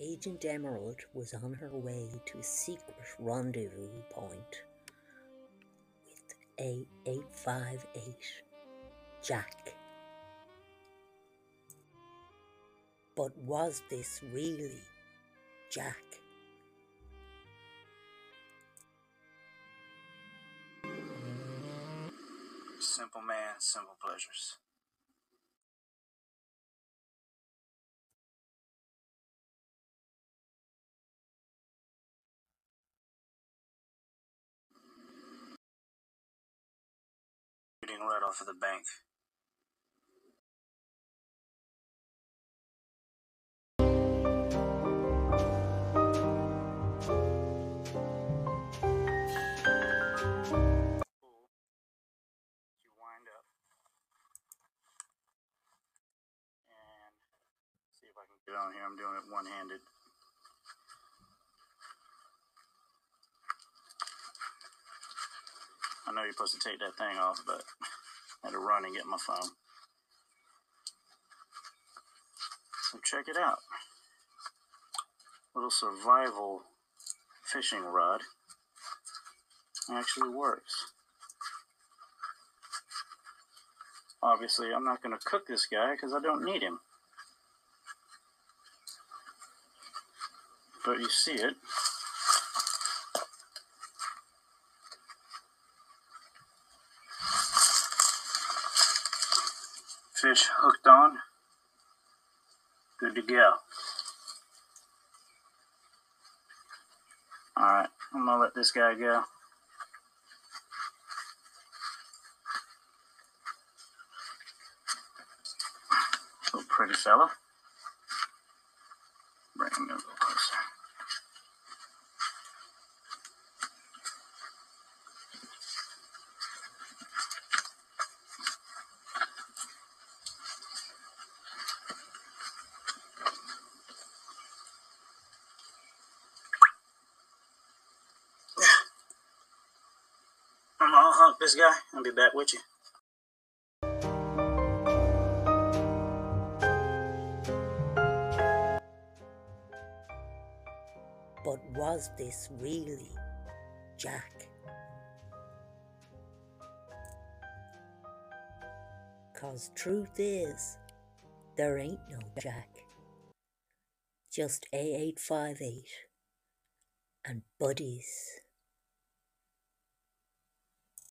Agent Emerald was on her way to a secret rendezvous point with A858 Jack. But was this really Jack? Simple man, simple pleasures. Getting right off of the bank. You wind up and see if I can get on here. I'm doing it one handed. I know you're supposed to take that thing off, but I had to run and get my phone. So check it out. Little survival fishing rod actually works. Obviously, I'm not going to cook this guy because I don't need him. But you see it. Fish hooked on. Good to go. Alright, I'm gonna let this guy go. Little pretty fella. Bring him a little closer. I'm gonna hunt this guy. I'll be back with you. But was this really Jack? Cause truth is, there ain't no Jack. Just A858 and buddies.